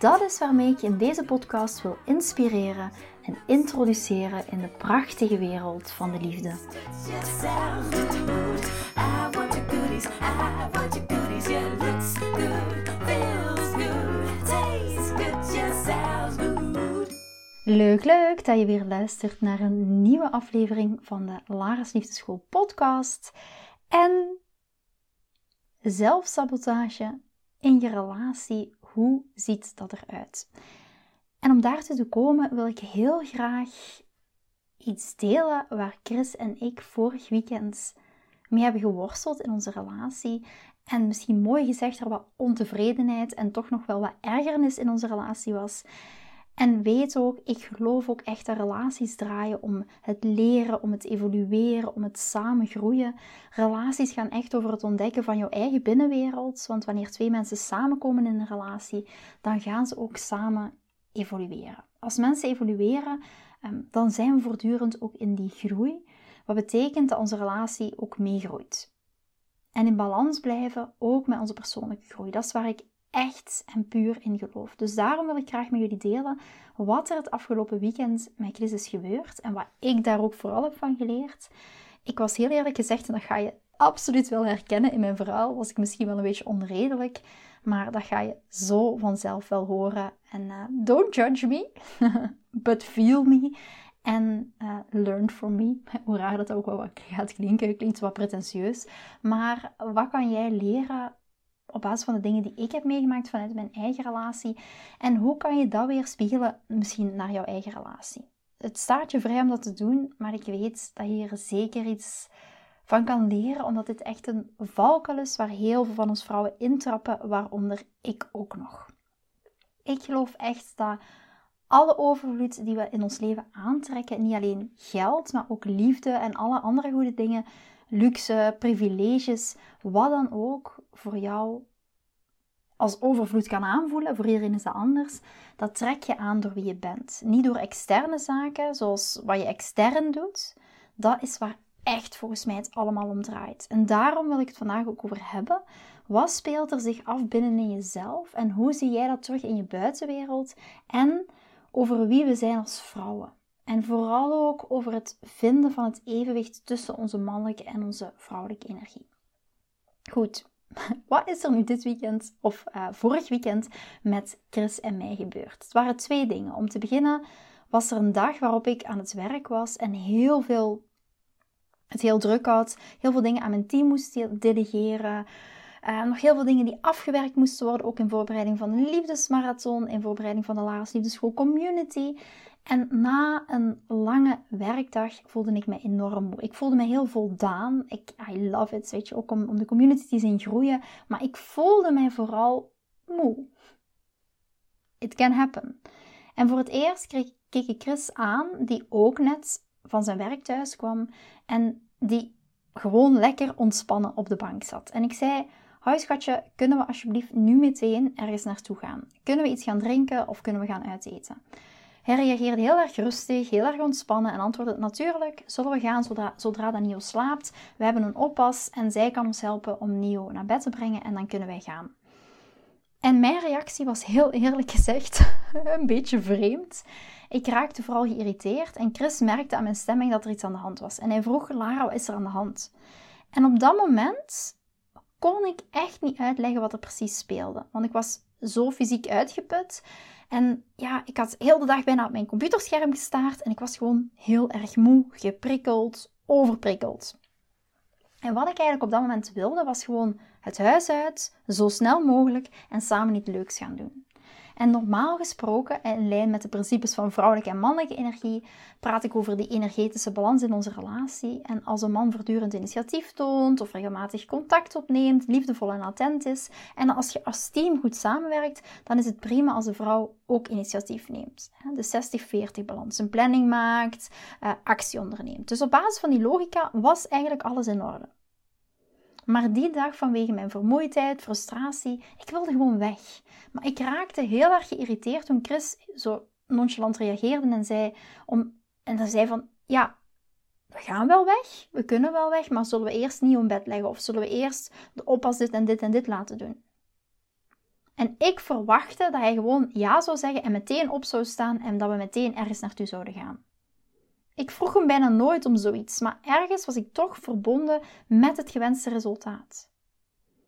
Dat is waarmee ik je in deze podcast wil inspireren en introduceren in de prachtige wereld van de liefde. Leuk, leuk dat je weer luistert naar een nieuwe aflevering van de Lara's Liefdeschool podcast. En zelfsabotage in je relatie hoe ziet dat eruit? En om daartoe te komen wil ik heel graag iets delen waar Chris en ik vorig weekend mee hebben geworsteld in onze relatie. En misschien mooi gezegd er wat ontevredenheid en toch nog wel wat ergernis in onze relatie was. En weet ook, ik geloof ook echt dat relaties draaien om het leren, om het evolueren, om het samen groeien. Relaties gaan echt over het ontdekken van jouw eigen binnenwereld. Want wanneer twee mensen samenkomen in een relatie, dan gaan ze ook samen evolueren. Als mensen evolueren, ehm, dan zijn we voortdurend ook in die groei. Wat betekent dat onze relatie ook meegroeit. En in balans blijven, ook met onze persoonlijke groei. Dat is waar ik echt en puur in geloof. Dus daarom wil ik graag met jullie delen wat er het afgelopen weekend met Chris is gebeurd en wat ik daar ook vooral heb van geleerd. Ik was heel eerlijk gezegd, en dat ga je absoluut wel herkennen in mijn verhaal, was ik misschien wel een beetje onredelijk, maar dat ga je zo vanzelf wel horen. En uh, don't judge me, but feel me. En uh, learn from me. Hoe raar dat ook wel gaat klinken, klinkt wat pretentieus. Maar wat kan jij leren op basis van de dingen die ik heb meegemaakt vanuit mijn eigen relatie. En hoe kan je dat weer spiegelen misschien naar jouw eigen relatie? Het staat je vrij om dat te doen, maar ik weet dat je hier zeker iets van kan leren, omdat dit echt een valkuil is waar heel veel van ons vrouwen intrappen, waaronder ik ook nog. Ik geloof echt dat alle overvloed die we in ons leven aantrekken, niet alleen geld, maar ook liefde en alle andere goede dingen, luxe, privileges, wat dan ook voor jou als overvloed kan aanvoelen, voor iedereen is dat anders, dat trek je aan door wie je bent. Niet door externe zaken, zoals wat je extern doet. Dat is waar echt volgens mij het allemaal om draait. En daarom wil ik het vandaag ook over hebben. Wat speelt er zich af binnen in jezelf en hoe zie jij dat terug in je buitenwereld? En over wie we zijn als vrouwen. En vooral ook over het vinden van het evenwicht tussen onze mannelijke en onze vrouwelijke energie. Goed, wat is er nu dit weekend of uh, vorig weekend met Chris en mij gebeurd? Het waren twee dingen. Om te beginnen was er een dag waarop ik aan het werk was en heel veel, het heel druk had, heel veel dingen aan mijn team moest delegeren. Uh, nog heel veel dingen die afgewerkt moesten worden, ook in voorbereiding van een liefdesmarathon, in voorbereiding van de Lara's Liefdeschool Community. En na een lange werkdag voelde ik me enorm moe. Ik voelde me heel voldaan. Ik, I love it, weet je, ook om, om de community te zien groeien. Maar ik voelde mij vooral moe. It can happen. En voor het eerst keek ik Chris aan, die ook net van zijn werk thuis kwam. En die gewoon lekker ontspannen op de bank zat. En ik zei, huisgatje, kunnen we alsjeblieft nu meteen ergens naartoe gaan? Kunnen we iets gaan drinken of kunnen we gaan uiteten? Hij reageerde heel erg rustig, heel erg ontspannen en antwoordde natuurlijk, zullen we gaan zodra, zodra dat Nio slaapt. We hebben een oppas en zij kan ons helpen om Nio naar bed te brengen en dan kunnen wij gaan. En mijn reactie was heel eerlijk gezegd een beetje vreemd. Ik raakte vooral geïrriteerd en Chris merkte aan mijn stemming dat er iets aan de hand was. En hij vroeg, Lara, wat is er aan de hand? En op dat moment kon ik echt niet uitleggen wat er precies speelde. Want ik was zo fysiek uitgeput. En ja, ik had heel de dag bijna op mijn computerscherm gestaard en ik was gewoon heel erg moe, geprikkeld, overprikkeld. En wat ik eigenlijk op dat moment wilde, was gewoon het huis uit, zo snel mogelijk en samen iets leuks gaan doen. En normaal gesproken, in lijn met de principes van vrouwelijke en mannelijke energie, praat ik over die energetische balans in onze relatie. En als een man voortdurend initiatief toont of regelmatig contact opneemt, liefdevol en attent is, en als je als team goed samenwerkt, dan is het prima als de vrouw ook initiatief neemt. De 60-40 balans, een planning maakt, eh, actie onderneemt. Dus op basis van die logica was eigenlijk alles in orde. Maar die dag vanwege mijn vermoeidheid, frustratie, ik wilde gewoon weg. Maar ik raakte heel erg geïrriteerd toen Chris zo nonchalant reageerde en zei, om, en dan zei van, ja, we gaan wel weg, we kunnen wel weg, maar zullen we eerst niet om bed leggen of zullen we eerst de oppas dit en dit en dit laten doen? En ik verwachtte dat hij gewoon ja zou zeggen en meteen op zou staan en dat we meteen ergens naartoe zouden gaan. Ik vroeg hem bijna nooit om zoiets, maar ergens was ik toch verbonden met het gewenste resultaat.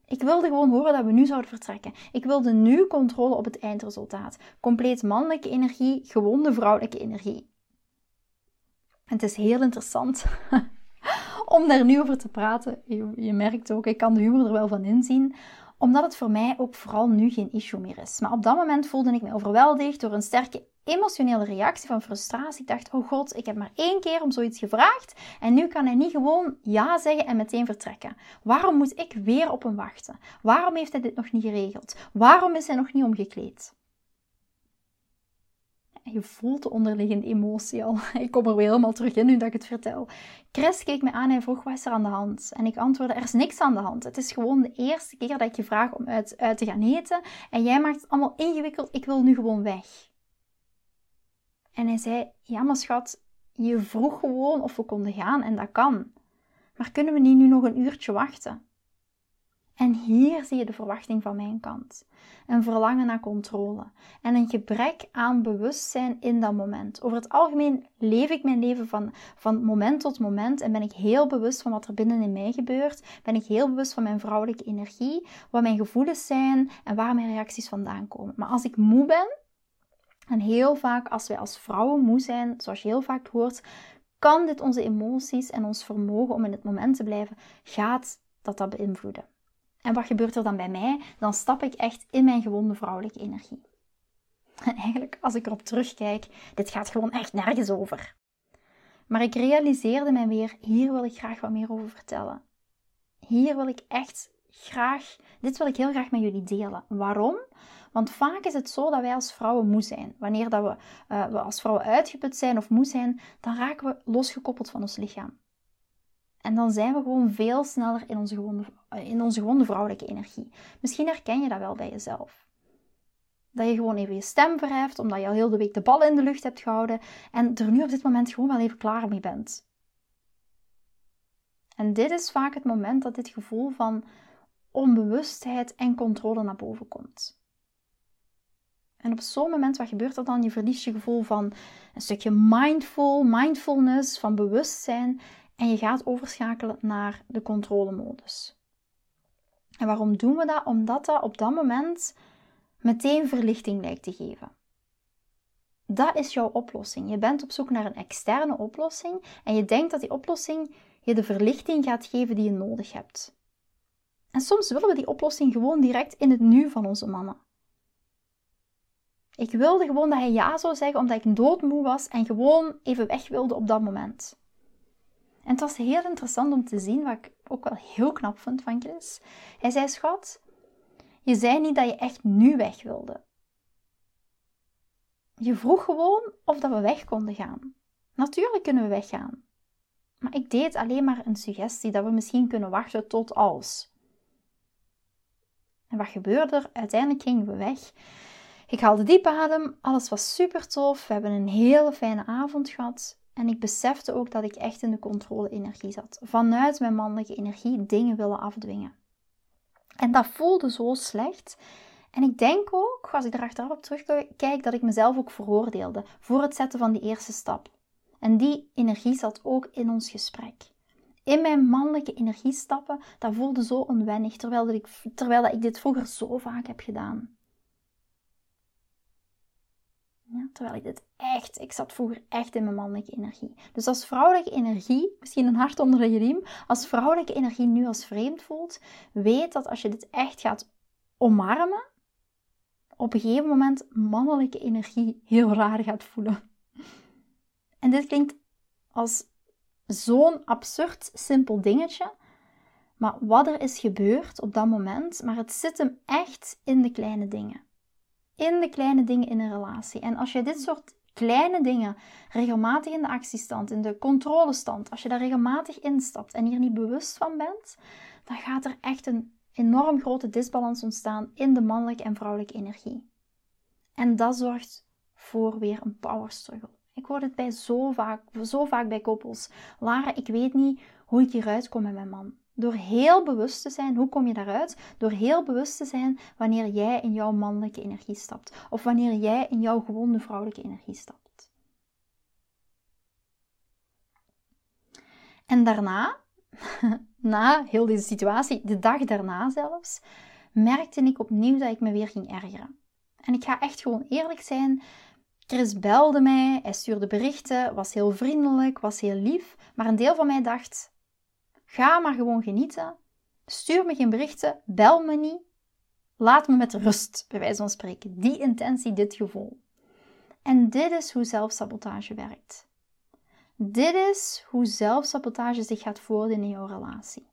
Ik wilde gewoon horen dat we nu zouden vertrekken. Ik wilde nu controle op het eindresultaat. Compleet mannelijke energie, gewonde vrouwelijke energie. En het is heel interessant om daar nu over te praten. Je, je merkt ook, ik kan de humor er wel van inzien omdat het voor mij ook vooral nu geen issue meer is. Maar op dat moment voelde ik me overweldigd door een sterke emotionele reactie van frustratie. Ik dacht, oh god, ik heb maar één keer om zoiets gevraagd en nu kan hij niet gewoon ja zeggen en meteen vertrekken. Waarom moet ik weer op hem wachten? Waarom heeft hij dit nog niet geregeld? Waarom is hij nog niet omgekleed? je voelt de onderliggende emotie al. Ik kom er weer helemaal terug in nu dat ik het vertel. Chris keek me aan en vroeg, wat is er aan de hand? En ik antwoordde, er is niks aan de hand. Het is gewoon de eerste keer dat ik je vraag om uit, uit te gaan eten. En jij maakt het allemaal ingewikkeld. Ik wil nu gewoon weg. En hij zei, ja maar schat, je vroeg gewoon of we konden gaan en dat kan. Maar kunnen we niet nu nog een uurtje wachten? En hier zie je de verwachting van mijn kant. Een verlangen naar controle en een gebrek aan bewustzijn in dat moment. Over het algemeen leef ik mijn leven van, van moment tot moment en ben ik heel bewust van wat er binnen in mij gebeurt. Ben ik heel bewust van mijn vrouwelijke energie, wat mijn gevoelens zijn en waar mijn reacties vandaan komen. Maar als ik moe ben, en heel vaak als wij als vrouwen moe zijn, zoals je heel vaak hoort, kan dit onze emoties en ons vermogen om in het moment te blijven, gaat dat dat beïnvloeden. En wat gebeurt er dan bij mij? Dan stap ik echt in mijn gewonde vrouwelijke energie. En eigenlijk, als ik erop terugkijk, dit gaat gewoon echt nergens over. Maar ik realiseerde mij weer, hier wil ik graag wat meer over vertellen. Hier wil ik echt graag, dit wil ik heel graag met jullie delen. Waarom? Want vaak is het zo dat wij als vrouwen moe zijn. Wanneer dat we, uh, we als vrouwen uitgeput zijn of moe zijn, dan raken we losgekoppeld van ons lichaam. En dan zijn we gewoon veel sneller in onze, gewonde, in onze gewonde vrouwelijke energie. Misschien herken je dat wel bij jezelf. Dat je gewoon even je stem verheft, omdat je al heel de week de bal in de lucht hebt gehouden en er nu op dit moment gewoon wel even klaar mee bent. En dit is vaak het moment dat dit gevoel van onbewustheid en controle naar boven komt. En op zo'n moment, wat gebeurt er dan? Je verliest je gevoel van een stukje mindful, mindfulness, van bewustzijn. En je gaat overschakelen naar de controlemodus. En waarom doen we dat? Omdat dat op dat moment meteen verlichting lijkt te geven. Dat is jouw oplossing. Je bent op zoek naar een externe oplossing en je denkt dat die oplossing je de verlichting gaat geven die je nodig hebt. En soms willen we die oplossing gewoon direct in het nu van onze mannen. Ik wilde gewoon dat hij ja zou zeggen omdat ik doodmoe was en gewoon even weg wilde op dat moment. En het was heel interessant om te zien, wat ik ook wel heel knap vond van Chris. Hij zei, schat, je zei niet dat je echt nu weg wilde. Je vroeg gewoon of dat we weg konden gaan. Natuurlijk kunnen we weggaan. Maar ik deed alleen maar een suggestie dat we misschien kunnen wachten tot als. En wat gebeurde er? Uiteindelijk gingen we weg. Ik haalde diep adem, alles was super tof. We hebben een hele fijne avond gehad. En ik besefte ook dat ik echt in de controle-energie zat. Vanuit mijn mannelijke energie dingen willen afdwingen. En dat voelde zo slecht. En ik denk ook, als ik er achteraf op terugkijk, dat ik mezelf ook veroordeelde voor het zetten van die eerste stap. En die energie zat ook in ons gesprek. In mijn mannelijke energie stappen, dat voelde zo onwennig, terwijl, ik, terwijl ik dit vroeger zo vaak heb gedaan. Terwijl ik dit echt, ik zat vroeger echt in mijn mannelijke energie. Dus als vrouwelijke energie, misschien een hart onder de riem, als vrouwelijke energie nu als vreemd voelt, weet dat als je dit echt gaat omarmen, op een gegeven moment mannelijke energie heel raar gaat voelen. En dit klinkt als zo'n absurd simpel dingetje, maar wat er is gebeurd op dat moment, maar het zit hem echt in de kleine dingen. In de kleine dingen in een relatie. En als je dit soort kleine dingen regelmatig in de actiestand, in de controlestand, als je daar regelmatig instapt en hier niet bewust van bent, dan gaat er echt een enorm grote disbalans ontstaan in de mannelijke en vrouwelijke energie. En dat zorgt voor weer een power struggle. Ik hoor het bij zo vaak, zo vaak bij koppels. Lara, ik weet niet hoe ik hieruit kom met mijn man. Door heel bewust te zijn, hoe kom je daaruit? Door heel bewust te zijn wanneer jij in jouw mannelijke energie stapt. Of wanneer jij in jouw gewonde vrouwelijke energie stapt. En daarna, na heel deze situatie, de dag daarna zelfs, merkte ik opnieuw dat ik me weer ging ergeren. En ik ga echt gewoon eerlijk zijn. Chris belde mij, hij stuurde berichten, was heel vriendelijk, was heel lief. Maar een deel van mij dacht: ga maar gewoon genieten. Stuur me geen berichten, bel me niet. Laat me met rust, bij wijze van spreken. Die intentie, dit gevoel. En dit is hoe zelfsabotage werkt. Dit is hoe zelfsabotage zich gaat voordoen in jouw relatie.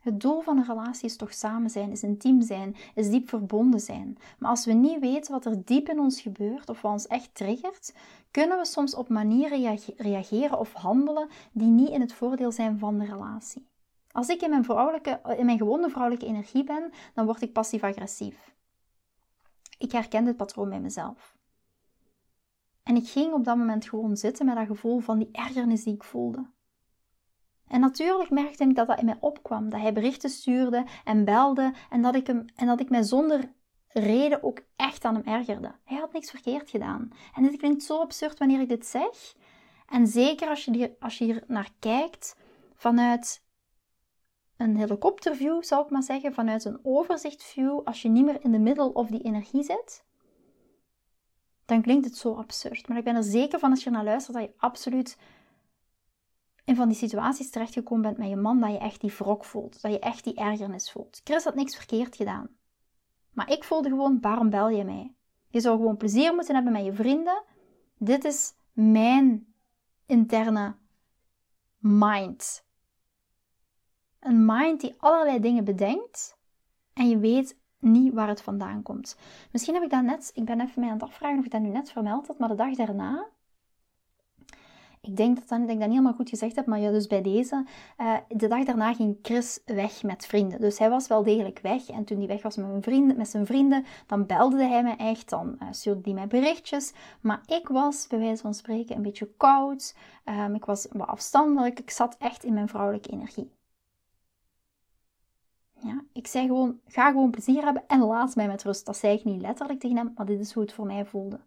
Het doel van een relatie is toch samen zijn, is intiem zijn, is diep verbonden zijn. Maar als we niet weten wat er diep in ons gebeurt of wat ons echt triggert, kunnen we soms op manieren reageren of handelen die niet in het voordeel zijn van de relatie. Als ik in mijn, vrouwelijke, in mijn vrouwelijke energie ben, dan word ik passief-agressief. Ik herken dit patroon bij mezelf. En ik ging op dat moment gewoon zitten met dat gevoel van die ergernis die ik voelde. En natuurlijk merkte ik dat dat in mij opkwam. Dat hij berichten stuurde en belde en dat ik, hem, en dat ik mij zonder reden ook echt aan hem ergerde. Hij had niks verkeerd gedaan. En dit klinkt zo absurd wanneer ik dit zeg. En zeker als je, als je hier naar kijkt vanuit een helikopterview, zou ik maar zeggen, vanuit een overzichtview, als je niet meer in de middel of die energie zit, dan klinkt het zo absurd. Maar ik ben er zeker van als je naar luistert dat je absoluut in van die situaties terechtgekomen bent met je man, dat je echt die wrok voelt. Dat je echt die ergernis voelt. Chris had niks verkeerd gedaan. Maar ik voelde gewoon, waarom bel je mij? Je zou gewoon plezier moeten hebben met je vrienden. Dit is mijn interne mind. Een mind die allerlei dingen bedenkt en je weet niet waar het vandaan komt. Misschien heb ik dat net, ik ben even mij aan het afvragen of ik dat nu net vermeld had, maar de dag daarna ik denk dat, dat ik dat niet helemaal goed gezegd heb, maar ja, dus bij deze. Uh, de dag daarna ging Chris weg met vrienden. Dus hij was wel degelijk weg. En toen hij weg was met, met zijn vrienden, dan belde hij me echt. Dan uh, stuurde hij mij berichtjes. Maar ik was, bij wijze van spreken, een beetje koud. Um, ik was wat afstandelijk. Ik zat echt in mijn vrouwelijke energie. Ja, ik zei gewoon, ga gewoon plezier hebben en laat mij met rust. Dat zei ik niet letterlijk tegen hem, maar dit is hoe het voor mij voelde.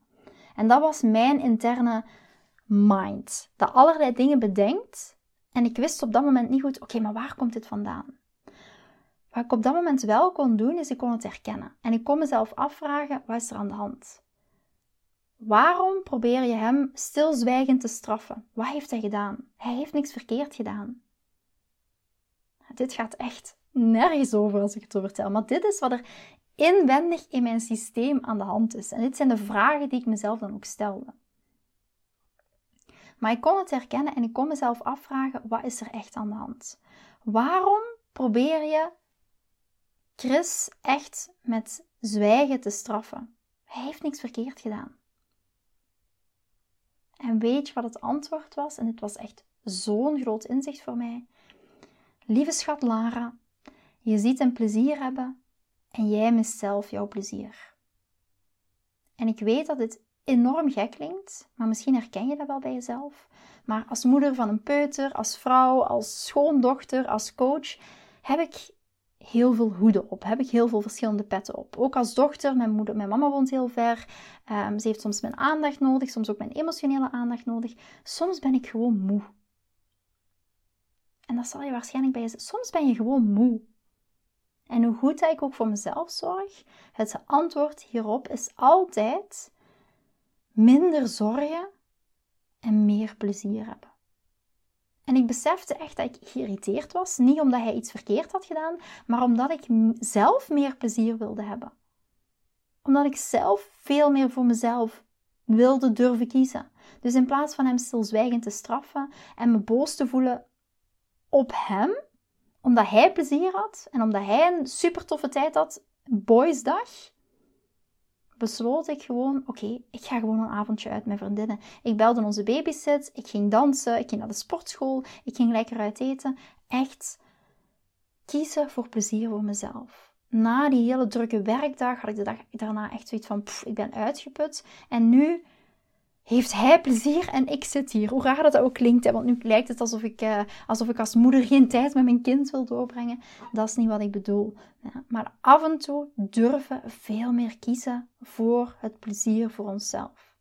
En dat was mijn interne mind. Dat allerlei dingen bedenkt. En ik wist op dat moment niet goed, oké, maar waar komt dit vandaan? Wat ik op dat moment wel kon doen, is ik kon het herkennen. En ik kon mezelf afvragen, wat is er aan de hand? Waarom probeer je hem stilzwijgend te straffen? Wat heeft hij gedaan? Hij heeft niks verkeerd gedaan. Dit gaat echt nergens over als ik het zo vertel. Maar dit is wat er inwendig in mijn systeem aan de hand is. En dit zijn de vragen die ik mezelf dan ook stelde. Maar ik kon het herkennen en ik kon mezelf afvragen: wat is er echt aan de hand? Waarom probeer je Chris echt met zwijgen te straffen? Hij heeft niks verkeerd gedaan. En weet je wat het antwoord was? En het was echt zo'n groot inzicht voor mij. Lieve schat Lara, je ziet hem plezier hebben en jij mist zelf jouw plezier. En ik weet dat dit enorm gek klinkt, maar misschien herken je dat wel bij jezelf. Maar als moeder van een peuter, als vrouw, als schoondochter, als coach, heb ik heel veel hoeden op. Heb ik heel veel verschillende petten op. Ook als dochter, mijn, moeder, mijn mama woont heel ver. Um, ze heeft soms mijn aandacht nodig, soms ook mijn emotionele aandacht nodig. Soms ben ik gewoon moe. En dat zal je waarschijnlijk bij je Soms ben je gewoon moe. En hoe goed dat ik ook voor mezelf zorg, het antwoord hierop is altijd minder zorgen en meer plezier hebben. En ik besefte echt dat ik geïrriteerd was, niet omdat hij iets verkeerd had gedaan, maar omdat ik zelf meer plezier wilde hebben. Omdat ik zelf veel meer voor mezelf wilde durven kiezen. Dus in plaats van hem stilzwijgend te straffen en me boos te voelen op hem, omdat hij plezier had en omdat hij een super toffe tijd had, boysdag, besloot ik gewoon, oké, ik ga gewoon een avondje uit met vriendinnen. Ik belde onze babysit, ik ging dansen, ik ging naar de sportschool, ik ging lekker uit eten. Echt kiezen voor plezier voor mezelf. Na die hele drukke werkdag had ik de dag daarna echt zoiets van, pff, ik ben uitgeput. En nu heeft hij plezier en ik zit hier. Hoe raar dat ook klinkt, hè? want nu lijkt het alsof ik, uh, alsof ik als moeder geen tijd met mijn kind wil doorbrengen. Dat is niet wat ik bedoel. Ja, maar af en toe durven veel meer kiezen voor het plezier voor onszelf.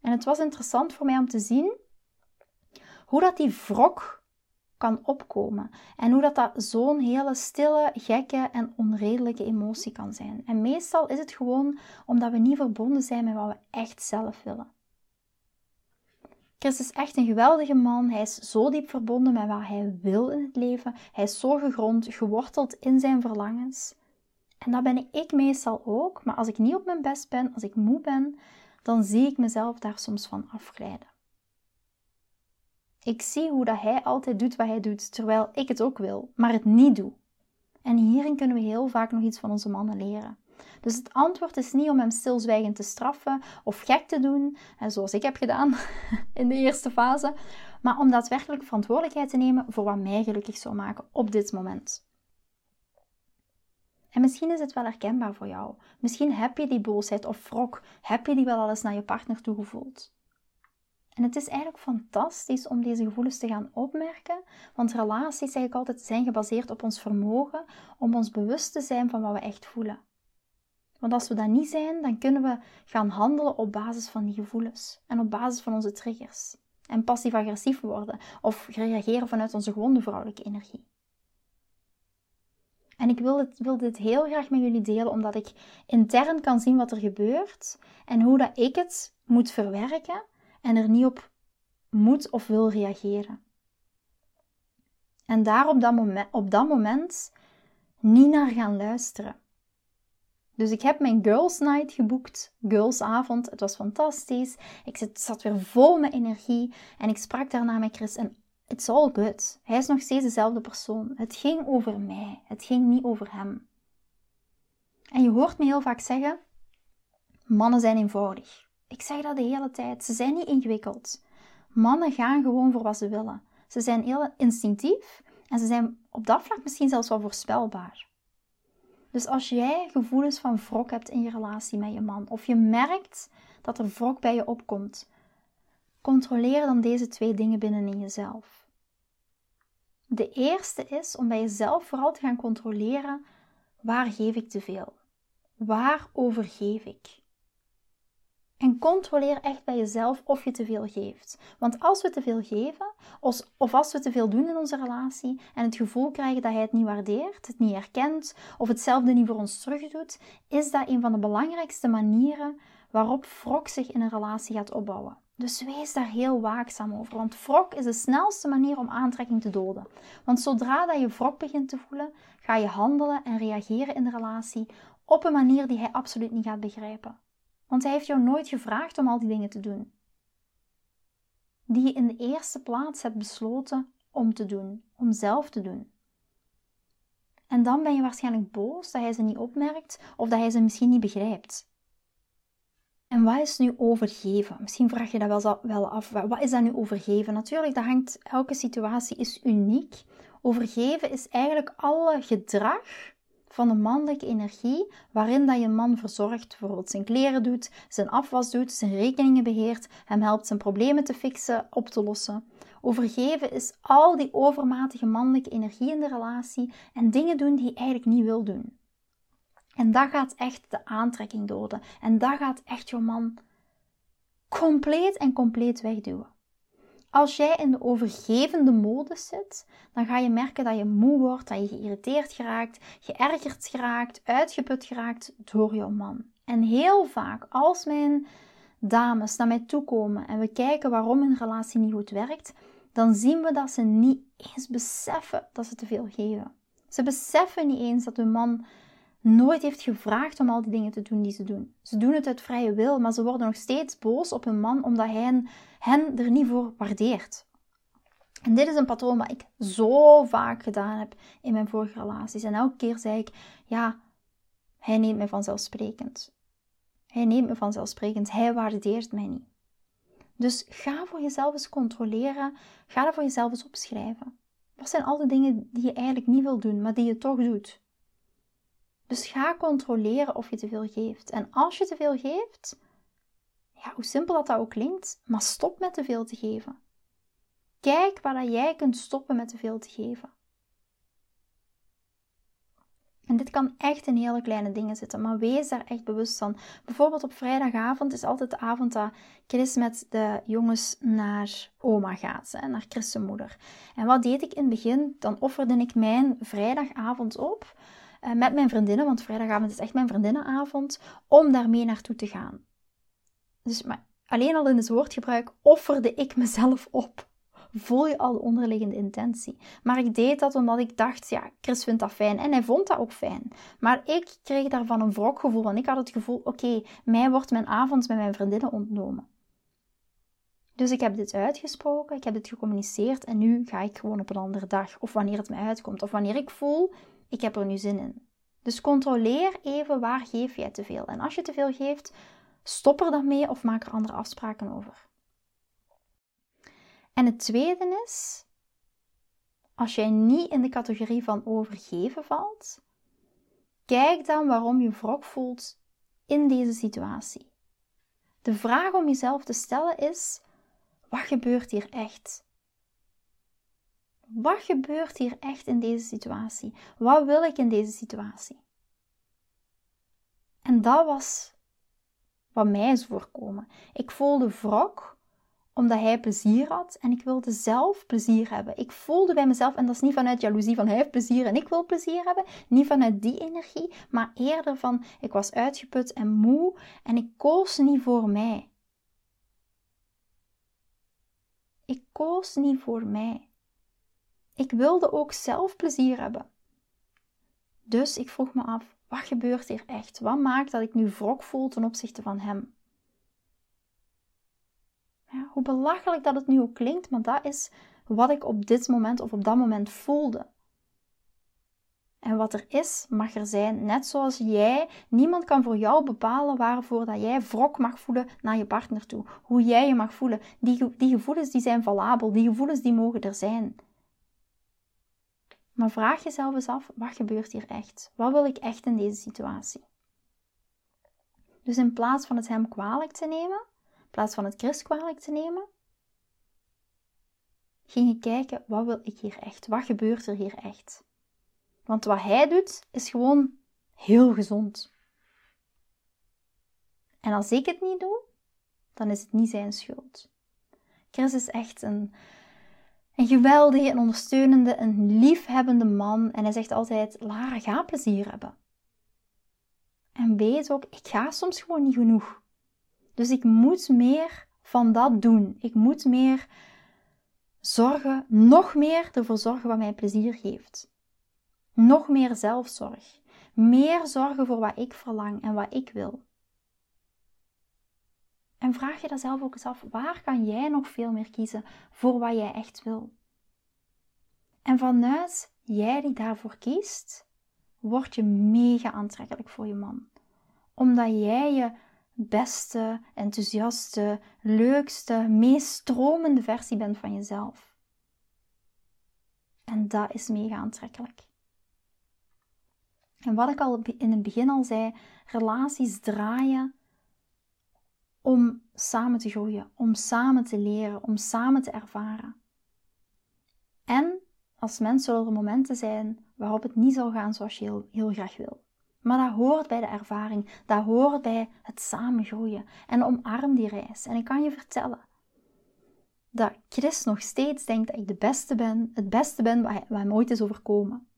En het was interessant voor mij om te zien hoe dat die wrok kan opkomen. En hoe dat, dat zo'n hele stille, gekke en onredelijke emotie kan zijn. En meestal is het gewoon omdat we niet verbonden zijn met wat we echt zelf willen. Chris is echt een geweldige man. Hij is zo diep verbonden met wat hij wil in het leven. Hij is zo gegrond, geworteld in zijn verlangens. En dat ben ik meestal ook. Maar als ik niet op mijn best ben, als ik moe ben, dan zie ik mezelf daar soms van afglijden. Ik zie hoe dat hij altijd doet wat hij doet, terwijl ik het ook wil, maar het niet doe. En hierin kunnen we heel vaak nog iets van onze mannen leren. Dus het antwoord is niet om hem stilzwijgend te straffen of gek te doen, zoals ik heb gedaan in de eerste fase, maar om daadwerkelijk verantwoordelijkheid te nemen voor wat mij gelukkig zou maken op dit moment. En misschien is het wel herkenbaar voor jou. Misschien heb je die boosheid of wrok, heb je die wel alles naar je partner toe gevoeld. En het is eigenlijk fantastisch om deze gevoelens te gaan opmerken, want relaties eigenlijk altijd zijn gebaseerd op ons vermogen om ons bewust te zijn van wat we echt voelen. Want als we dat niet zijn, dan kunnen we gaan handelen op basis van die gevoelens en op basis van onze triggers. En passief-agressief worden of reageren vanuit onze gewonde vrouwelijke energie. En ik wil, het, wil dit heel graag met jullie delen, omdat ik intern kan zien wat er gebeurt en hoe dat ik het moet verwerken en er niet op moet of wil reageren. En daar op dat moment, op dat moment niet naar gaan luisteren. Dus ik heb mijn girls night geboekt, girlsavond. Het was fantastisch. Ik zat weer vol met energie en ik sprak daarna met Chris en it's all good. Hij is nog steeds dezelfde persoon. Het ging over mij. Het ging niet over hem. En je hoort me heel vaak zeggen: mannen zijn eenvoudig. Ik zeg dat de hele tijd. Ze zijn niet ingewikkeld. Mannen gaan gewoon voor wat ze willen. Ze zijn heel instinctief en ze zijn op dat vlak misschien zelfs wel voorspelbaar. Dus als jij gevoelens van wrok hebt in je relatie met je man, of je merkt dat er wrok bij je opkomt, controleer dan deze twee dingen binnenin jezelf. De eerste is om bij jezelf vooral te gaan controleren: waar geef ik te veel? Waar overgeef ik? En controleer echt bij jezelf of je te veel geeft. Want als we te veel geven, of als we te veel doen in onze relatie en het gevoel krijgen dat hij het niet waardeert, het niet herkent of hetzelfde niet voor ons terugdoet, is dat een van de belangrijkste manieren waarop wrok zich in een relatie gaat opbouwen. Dus wees daar heel waakzaam over, want wrok is de snelste manier om aantrekking te doden. Want zodra dat je wrok begint te voelen, ga je handelen en reageren in de relatie op een manier die hij absoluut niet gaat begrijpen. Want hij heeft jou nooit gevraagd om al die dingen te doen. Die je in de eerste plaats hebt besloten om te doen, om zelf te doen. En dan ben je waarschijnlijk boos dat hij ze niet opmerkt of dat hij ze misschien niet begrijpt. En wat is nu overgeven? Misschien vraag je dat wel af. Wat is dat nu overgeven? Natuurlijk, dat hangt, elke situatie is uniek. Overgeven is eigenlijk alle gedrag van de mannelijke energie, waarin dat je man verzorgt, bijvoorbeeld zijn kleren doet, zijn afwas doet, zijn rekeningen beheert, hem helpt zijn problemen te fixen, op te lossen. Overgeven is al die overmatige mannelijke energie in de relatie en dingen doen die je eigenlijk niet wil doen. En dat gaat echt de aantrekking doden. En dat gaat echt je man compleet en compleet wegduwen. Als jij in de overgevende modus zit, dan ga je merken dat je moe wordt, dat je geïrriteerd geraakt, geërgerd geraakt, uitgeput geraakt door jouw man. En heel vaak, als mijn dames naar mij toe komen en we kijken waarom een relatie niet goed werkt, dan zien we dat ze niet eens beseffen dat ze te veel geven. Ze beseffen niet eens dat hun man nooit heeft gevraagd om al die dingen te doen die ze doen. Ze doen het uit vrije wil, maar ze worden nog steeds boos op hun man omdat hij hen er niet voor waardeert. En dit is een patroon wat ik zo vaak gedaan heb in mijn vorige relaties. En elke keer zei ik, ja, hij neemt me vanzelfsprekend. Hij neemt me vanzelfsprekend. Hij waardeert mij niet. Dus ga voor jezelf eens controleren. Ga dat voor jezelf eens opschrijven. Wat zijn al de dingen die je eigenlijk niet wil doen, maar die je toch doet? Dus ga controleren of je te veel geeft. En als je te veel geeft, ja, hoe simpel dat, dat ook klinkt, maar stop met te veel te geven. Kijk waar dat jij kunt stoppen met te veel te geven. En dit kan echt in hele kleine dingen zitten, maar wees daar echt bewust van. Bijvoorbeeld op vrijdagavond is altijd de avond dat Chris met de jongens naar oma gaat, hè, naar Chris' moeder. En wat deed ik in het begin? Dan offerde ik mijn vrijdagavond op uh, met mijn vriendinnen, want vrijdagavond is echt mijn vriendinnenavond, om daarmee naartoe te gaan. Dus maar alleen al in het woordgebruik offerde ik mezelf op voel je al de onderliggende intentie. Maar ik deed dat omdat ik dacht, ja, Chris vindt dat fijn. En hij vond dat ook fijn. Maar ik kreeg daarvan een wrokgevoel. Want ik had het gevoel, oké, mij wordt mijn avond met mijn vriendinnen ontnomen. Dus ik heb dit uitgesproken, ik heb dit gecommuniceerd en nu ga ik gewoon op een andere dag. Of wanneer het mij uitkomt. Of wanneer ik voel, ik heb er nu zin in. Dus controleer even waar geef jij te veel. En als je te veel geeft, stop er dan mee of maak er andere afspraken over. En het tweede is, als jij niet in de categorie van overgeven valt, kijk dan waarom je wrok voelt in deze situatie. De vraag om jezelf te stellen is: wat gebeurt hier echt? Wat gebeurt hier echt in deze situatie? Wat wil ik in deze situatie? En dat was wat mij is voorkomen. Ik voelde wrok omdat hij plezier had en ik wilde zelf plezier hebben. Ik voelde bij mezelf, en dat is niet vanuit jaloezie van hij heeft plezier en ik wil plezier hebben, niet vanuit die energie, maar eerder van ik was uitgeput en moe en ik koos niet voor mij. Ik koos niet voor mij. Ik wilde ook zelf plezier hebben. Dus ik vroeg me af, wat gebeurt hier echt? Wat maakt dat ik nu wrok voel ten opzichte van hem? Ja, hoe belachelijk dat het nu ook klinkt, maar dat is wat ik op dit moment of op dat moment voelde. En wat er is, mag er zijn. Net zoals jij, niemand kan voor jou bepalen waarvoor dat jij wrok mag voelen naar je partner toe. Hoe jij je mag voelen. Die, die gevoelens die zijn valabel, die gevoelens die mogen er zijn. Maar vraag jezelf eens af, wat gebeurt hier echt? Wat wil ik echt in deze situatie? Dus in plaats van het hem kwalijk te nemen, in plaats van het Chris kwalijk te nemen, ging je kijken, wat wil ik hier echt? Wat gebeurt er hier echt? Want wat hij doet, is gewoon heel gezond. En als ik het niet doe, dan is het niet zijn schuld. Chris is echt een, een geweldige en ondersteunende, een liefhebbende man. En hij zegt altijd, Lara, ga plezier hebben. En weet ook, ik ga soms gewoon niet genoeg. Dus ik moet meer van dat doen. Ik moet meer zorgen, nog meer ervoor zorgen wat mij plezier geeft. Nog meer zelfzorg. Meer zorgen voor wat ik verlang en wat ik wil. En vraag je dan zelf ook eens af, waar kan jij nog veel meer kiezen voor wat jij echt wil? En vanuit jij die daarvoor kiest, word je mega aantrekkelijk voor je man. Omdat jij je beste, enthousiaste, leukste, meest stromende versie bent van jezelf. En dat is mega aantrekkelijk. En wat ik al in het begin al zei, relaties draaien om samen te groeien, om samen te leren, om samen te ervaren. En als mens zullen er momenten zijn waarop het niet zal gaan zoals je heel, heel graag wil. Maar dat hoort bij de ervaring, dat hoort bij het samen groeien. En omarm die reis. En ik kan je vertellen dat Chris nog steeds denkt dat ik de beste ben, het beste ben wat, hem ooit is overkomen.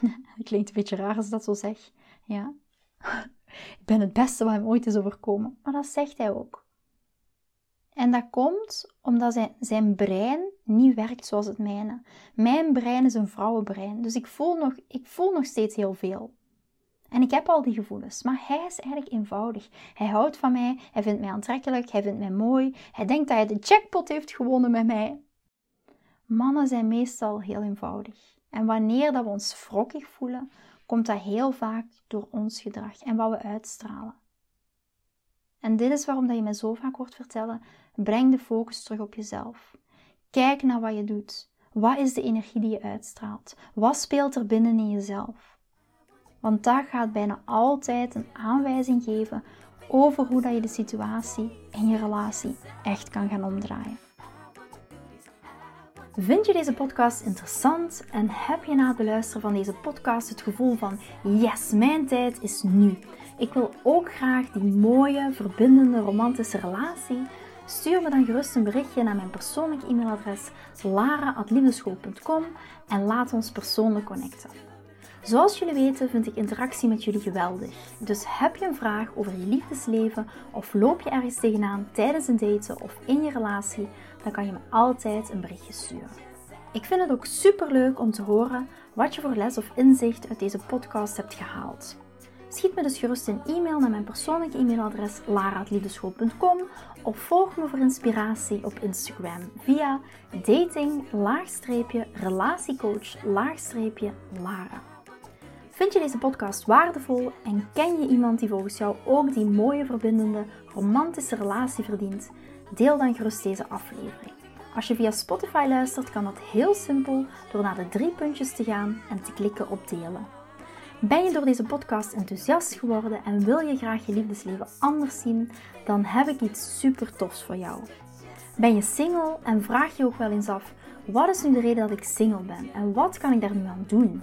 Het klinkt een beetje raar als dat zo zeg. Ja. Ik ben het beste wat hem ooit is overkomen. Maar dat zegt hij ook. En dat komt omdat zijn, zijn brein niet werkt zoals het mijne. Mijn brein is een vrouwenbrein. Dus ik voel nog, ik voel nog steeds heel veel. En ik heb al die gevoelens, maar hij is eigenlijk eenvoudig. Hij houdt van mij, hij vindt mij aantrekkelijk, hij vindt mij mooi, hij denkt dat hij de jackpot heeft gewonnen met mij. Mannen zijn meestal heel eenvoudig. En wanneer dat we ons wrokkig voelen, komt dat heel vaak door ons gedrag en wat we uitstralen. En dit is waarom dat je mij zo vaak hoort vertellen: breng de focus terug op jezelf. Kijk naar wat je doet. Wat is de energie die je uitstraalt? Wat speelt er binnen in jezelf? Want dat gaat bijna altijd een aanwijzing geven over hoe dat je de situatie en je relatie echt kan gaan omdraaien. Vind je deze podcast interessant en heb je na het beluisteren van deze podcast het gevoel van yes, mijn tijd is nu. Ik wil ook graag die mooie, verbindende, romantische relatie. Stuur me dan gerust een berichtje naar mijn persoonlijk e-mailadres lara.liefdeschool.com en laat ons persoonlijk connecten. Zoals jullie weten vind ik interactie met jullie geweldig. Dus heb je een vraag over je liefdesleven of loop je ergens tegenaan tijdens een daten of in je relatie, dan kan je me altijd een berichtje sturen. Ik vind het ook super leuk om te horen wat je voor les of inzicht uit deze podcast hebt gehaald. Schiet me dus gerust een e-mail naar mijn persoonlijke e-mailadres lara.liefdeschool.com of volg me voor inspiratie op Instagram via dating-relatiecoach-lara. Vind je deze podcast waardevol en ken je iemand die volgens jou ook die mooie, verbindende, romantische relatie verdient? Deel dan gerust deze aflevering. Als je via Spotify luistert, kan dat heel simpel door naar de drie puntjes te gaan en te klikken op delen. Ben je door deze podcast enthousiast geworden en wil je graag je liefdesleven anders zien, dan heb ik iets super tofs voor jou. Ben je single en vraag je ook wel eens af: wat is nu de reden dat ik single ben en wat kan ik daar nu aan doen?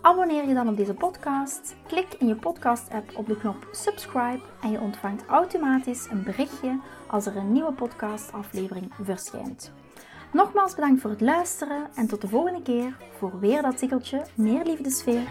Abonneer je dan op deze podcast. Klik in je podcast-app op de knop subscribe en je ontvangt automatisch een berichtje als er een nieuwe podcast aflevering verschijnt. Nogmaals bedankt voor het luisteren en tot de volgende keer voor weer dat tikkeltje meer liefdesfeer.